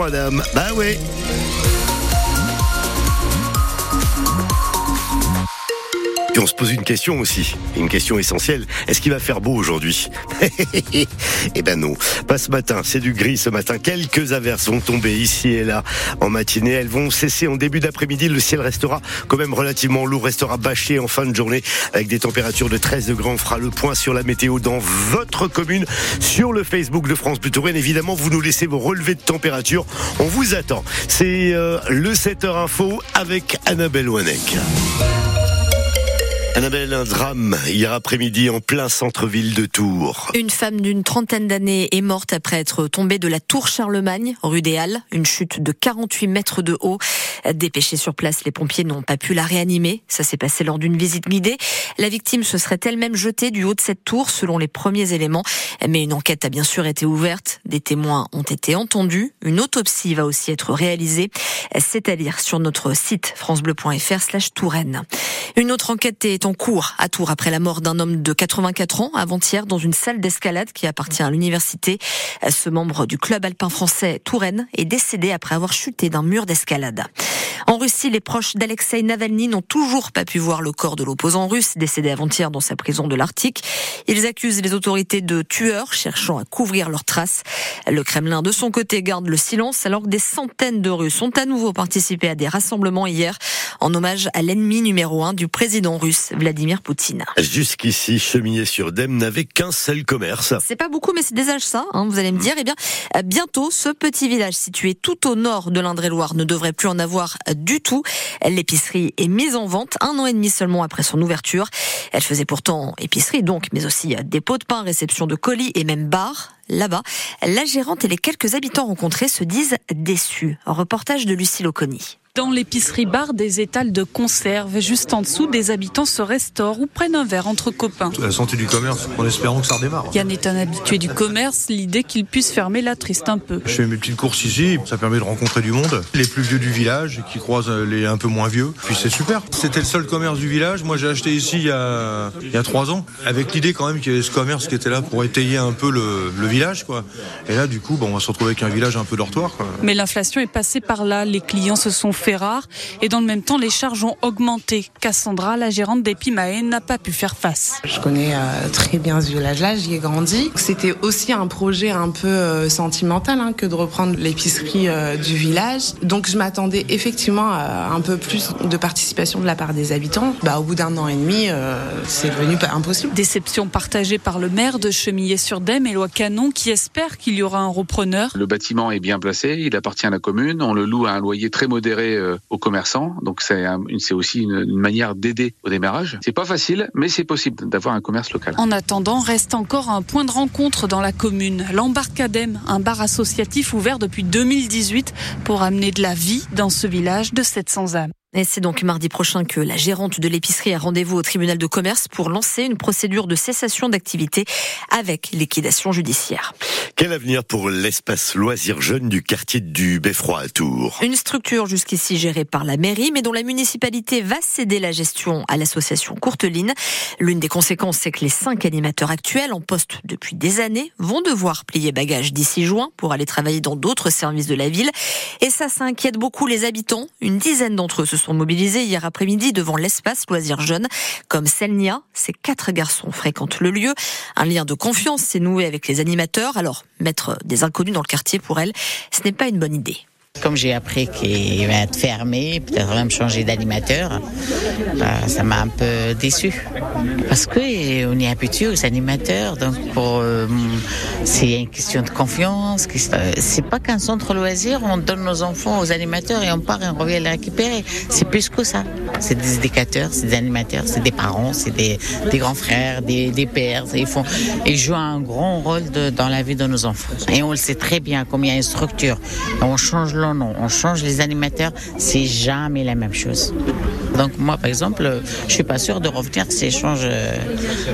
madame. Bah ouais. Et on se pose une question aussi, une question essentielle. Est-ce qu'il va faire beau aujourd'hui Eh ben non, pas ce matin. C'est du gris ce matin. Quelques averses vont tomber ici et là en matinée. Elles vont cesser en début d'après-midi. Le ciel restera quand même relativement lourd, restera bâché en fin de journée avec des températures de 13 degrés. On fera le point sur la météo dans votre commune sur le Facebook de France Bleu Touraine. Évidemment, vous nous laissez vos relevés de température. On vous attend. C'est euh, le 7h Info avec Annabelle Wanek. Annabelle, un drame hier après-midi en plein centre-ville de Tours. Une femme d'une trentaine d'années est morte après être tombée de la tour Charlemagne, rue des Halles, une chute de 48 mètres de haut. Dépêchés sur place, les pompiers n'ont pas pu la réanimer. Ça s'est passé lors d'une visite guidée. La victime se serait elle-même jetée du haut de cette tour, selon les premiers éléments. Mais une enquête a bien sûr été ouverte. Des témoins ont été entendus. Une autopsie va aussi être réalisée. C'est à lire sur notre site francebleu.fr slash Touraine. Une autre enquête est en cours à Tours après la mort d'un homme de 84 ans avant-hier dans une salle d'escalade qui appartient à l'université. Ce membre du club alpin français Touraine est décédé après avoir chuté d'un mur d'escalade. En Russie, les proches d'Alexei Navalny n'ont toujours pas pu voir le corps de l'opposant russe décédé avant-hier dans sa prison de l'Arctique. Ils accusent les autorités de tueurs cherchant à couvrir leurs traces. Le Kremlin, de son côté, garde le silence alors que des centaines de Russes ont à nouveau participé à des rassemblements hier en hommage à l'ennemi numéro un du président russe, Vladimir Poutine. Jusqu'ici, Chemillé sur Dème n'avait qu'un seul commerce. C'est pas beaucoup, mais c'est des âges ça, hein, vous allez me dire. Eh bien, bientôt, ce petit village situé tout au nord de l'Indre-et-Loire ne devrait plus en avoir du tout. L'épicerie est mise en vente un an et demi seulement après son ouverture. Elle faisait pourtant épicerie donc, mais aussi dépôt de pain, réception de colis et même bar. Là-bas, la gérante et les quelques habitants rencontrés se disent déçus. Reportage de Lucie Loconi. Dans l'épicerie bar, des étals de conserve. Juste en dessous, des habitants se restaurent ou prennent un verre entre copains. La santé du commerce, en espérant que ça redémarre. Yann est un habitué du commerce. L'idée qu'il puisse fermer la triste un peu. Je fais mes petites courses ici, ça permet de rencontrer du monde. Les plus vieux du village qui croisent les un peu moins vieux. Puis c'est super. C'était le seul commerce du village. Moi j'ai acheté ici il y a, il y a trois ans. Avec l'idée quand même qu'il y avait ce commerce qui était là pour étayer un peu le, le village. Quoi. Et là du coup, bon, on va se retrouver avec un village un peu dortoir. Quoi. Mais l'inflation est passée par là. Les clients se sont fait rares. Et dans le même temps, les charges ont augmenté. Cassandra, la gérante d'Epimae, n'a pas pu faire face. Je connais euh, très bien ce village-là, j'y ai grandi. C'était aussi un projet un peu euh, sentimental hein, que de reprendre l'épicerie euh, du village. Donc je m'attendais effectivement à un peu plus de participation de la part des habitants. Bah, au bout d'un an et demi, c'est devenu impossible. Déception partagée par le maire de Chemillé-sur-Dème, Éloi Canon, qui espère qu'il y aura un repreneur. Le bâtiment est bien placé, il appartient à la commune, on le loue à un loyer très modéré aux commerçants donc c'est c'est aussi une, une manière d'aider au démarrage. C'est pas facile, mais c'est possible d'avoir un commerce local. En attendant, reste encore un point de rencontre dans la commune, l'Embarcadem, un bar associatif ouvert depuis 2018 pour amener de la vie dans ce village de 700 âmes. Et c'est donc mardi prochain que la gérante de l'épicerie a rendez-vous au tribunal de commerce pour lancer une procédure de cessation d'activité avec liquidation judiciaire. Quel avenir pour l'espace loisir jeune du quartier du Beffroi à Tours? Une structure jusqu'ici gérée par la mairie, mais dont la municipalité va céder la gestion à l'association Courteline. L'une des conséquences, c'est que les cinq animateurs actuels en poste depuis des années vont devoir plier bagages d'ici juin pour aller travailler dans d'autres services de la ville. Et ça, ça inquiète beaucoup les habitants. Une dizaine d'entre eux se sont mobilisés hier après-midi devant l'espace loisirs jeunes. Comme Selnia, ces quatre garçons fréquentent le lieu. Un lien de confiance s'est noué avec les animateurs. Alors, mettre des inconnus dans le quartier pour elle, ce n'est pas une bonne idée. Comme j'ai appris qu'il va être fermé, peut-être même changer d'animateur, bah, ça m'a un peu déçu. Parce qu'on est habitué aux animateurs, donc euh, c'est une question de confiance. C'est pas qu'un centre loisir, on donne nos enfants aux animateurs et on part et on revient les récupérer. C'est plus que ça. C'est des éducateurs, c'est des animateurs, c'est des parents, c'est des, grands frères, des, pères. Ils, font, ils jouent un grand rôle dans la vie de nos enfants. Et on le sait très bien, comme il y a une structure. On change nom, on change les animateurs, c'est jamais la même chose. Donc moi, par exemple, je suis pas sûr de revenir ces échanges.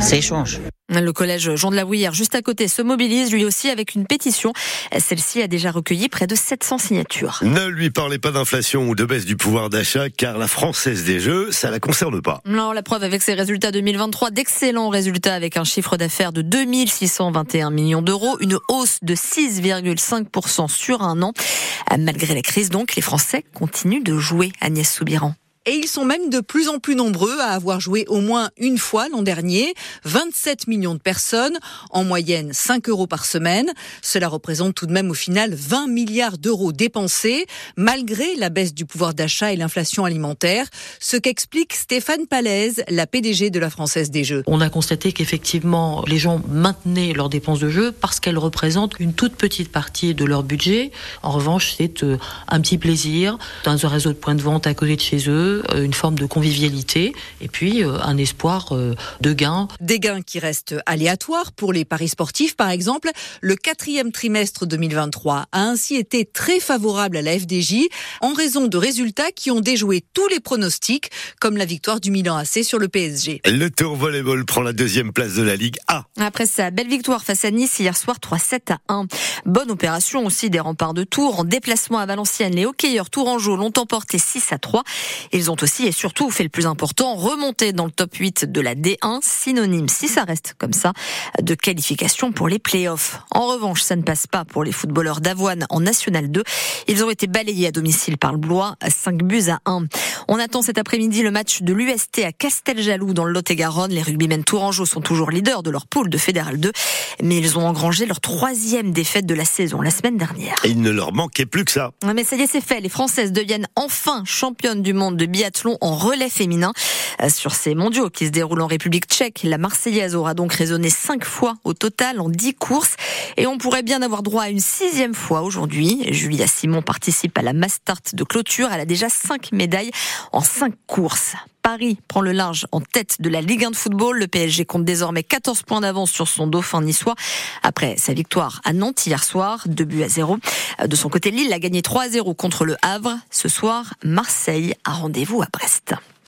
Ces échanges. Le collège Jean de la Bouillère, juste à côté, se mobilise lui aussi avec une pétition. Celle-ci a déjà recueilli près de 700 signatures. Ne lui parlez pas d'inflation ou de baisse du pouvoir d'achat, car la Française des Jeux, ça la concerne pas. Non, la preuve avec ses résultats 2023, d'excellents résultats avec un chiffre d'affaires de 2621 millions d'euros, une hausse de 6,5% sur un an. Malgré la crise donc, les Français continuent de jouer Agnès Soubiran. Et ils sont même de plus en plus nombreux à avoir joué au moins une fois l'an dernier. 27 millions de personnes, en moyenne 5 euros par semaine. Cela représente tout de même au final 20 milliards d'euros dépensés, malgré la baisse du pouvoir d'achat et l'inflation alimentaire. Ce qu'explique Stéphane Palaise, la PDG de la Française des Jeux. On a constaté qu'effectivement, les gens maintenaient leurs dépenses de jeu parce qu'elles représentent une toute petite partie de leur budget. En revanche, c'est euh, un petit plaisir dans un réseau de points de vente à côté de chez eux euh, une forme de convivialité et puis euh, un espoir euh, de gains. Des gains qui restent aléatoires pour les paris sportifs, par exemple. Le quatrième trimestre 2023 a ainsi été très favorable à la FDJ en raison de résultats qui ont déjoué tous les pronostics, comme la victoire du Milan AC sur le PSG. Le Tour Volleyball prend la deuxième place de la Ligue A. Après sa belle victoire face à Nice hier soir 3-7 à 1. Bonne opération aussi des remparts de Tours. En déplacement à Valenciennes, les hockeyeurs tourangeaux l'ont emporté 6 à 3. Ils ils ont aussi et surtout fait le plus important, remonter dans le top 8 de la D1, synonyme, si ça reste comme ça, de qualification pour les playoffs. En revanche, ça ne passe pas pour les footballeurs d'Avoine en National 2. Ils ont été balayés à domicile par le Blois, 5 buts à 1. On attend cet après-midi le match de l'UST à Casteljaloux dans le Lot-et-Garonne. Les rugbymen tourangeaux sont toujours leaders de leur poule de Fédéral 2, mais ils ont engrangé leur troisième défaite de la saison la semaine dernière. Et il ne leur manquait plus que ça. Mais ça y est, c'est fait. Les Françaises deviennent enfin championnes du monde de biathlon en relais féminin. Euh, sur ces mondiaux qui se déroulent en République tchèque, la Marseillaise aura donc résonné cinq fois au total en dix courses. Et on pourrait bien avoir droit à une sixième fois aujourd'hui. Julia Simon participe à la Mastart de clôture. Elle a déjà cinq médailles en cinq courses. Paris prend le large en tête de la Ligue 1 de football. Le PSG compte désormais 14 points d'avance sur son dauphin niçois après sa victoire à Nantes hier soir, 2 buts à 0. De son côté, Lille a gagné 3 à 0 contre le Havre. Ce soir, Marseille a rendez-vous à Brest.